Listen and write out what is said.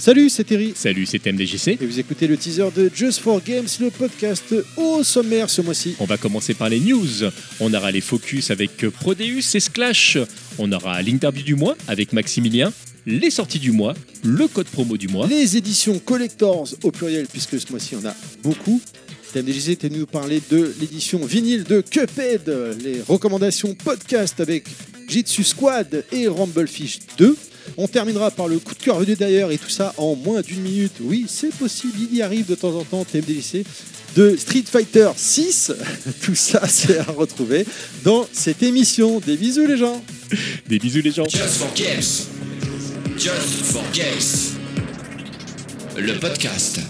Salut, c'est Terry. Salut, c'est MDJC. Et vous écoutez le teaser de Just for Games, le podcast au sommaire ce mois-ci. On va commencer par les news. On aura les focus avec Prodeus et Splash. On aura l'interview du mois avec Maximilien. Les sorties du mois, le code promo du mois. Les éditions Collectors au pluriel, puisque ce mois-ci on a beaucoup. TMDJC était venu nous parler de l'édition vinyle de Cuphead, les recommandations podcast avec Jitsu Squad et Rumblefish 2. On terminera par le coup de cœur venu d'ailleurs et tout ça en moins d'une minute. Oui, c'est possible, il y arrive de temps en temps, TMDJC, de Street Fighter 6. tout ça, c'est à retrouver dans cette émission. Des bisous les gens Des bisous les gens Just for Games. Just for Games. Le podcast.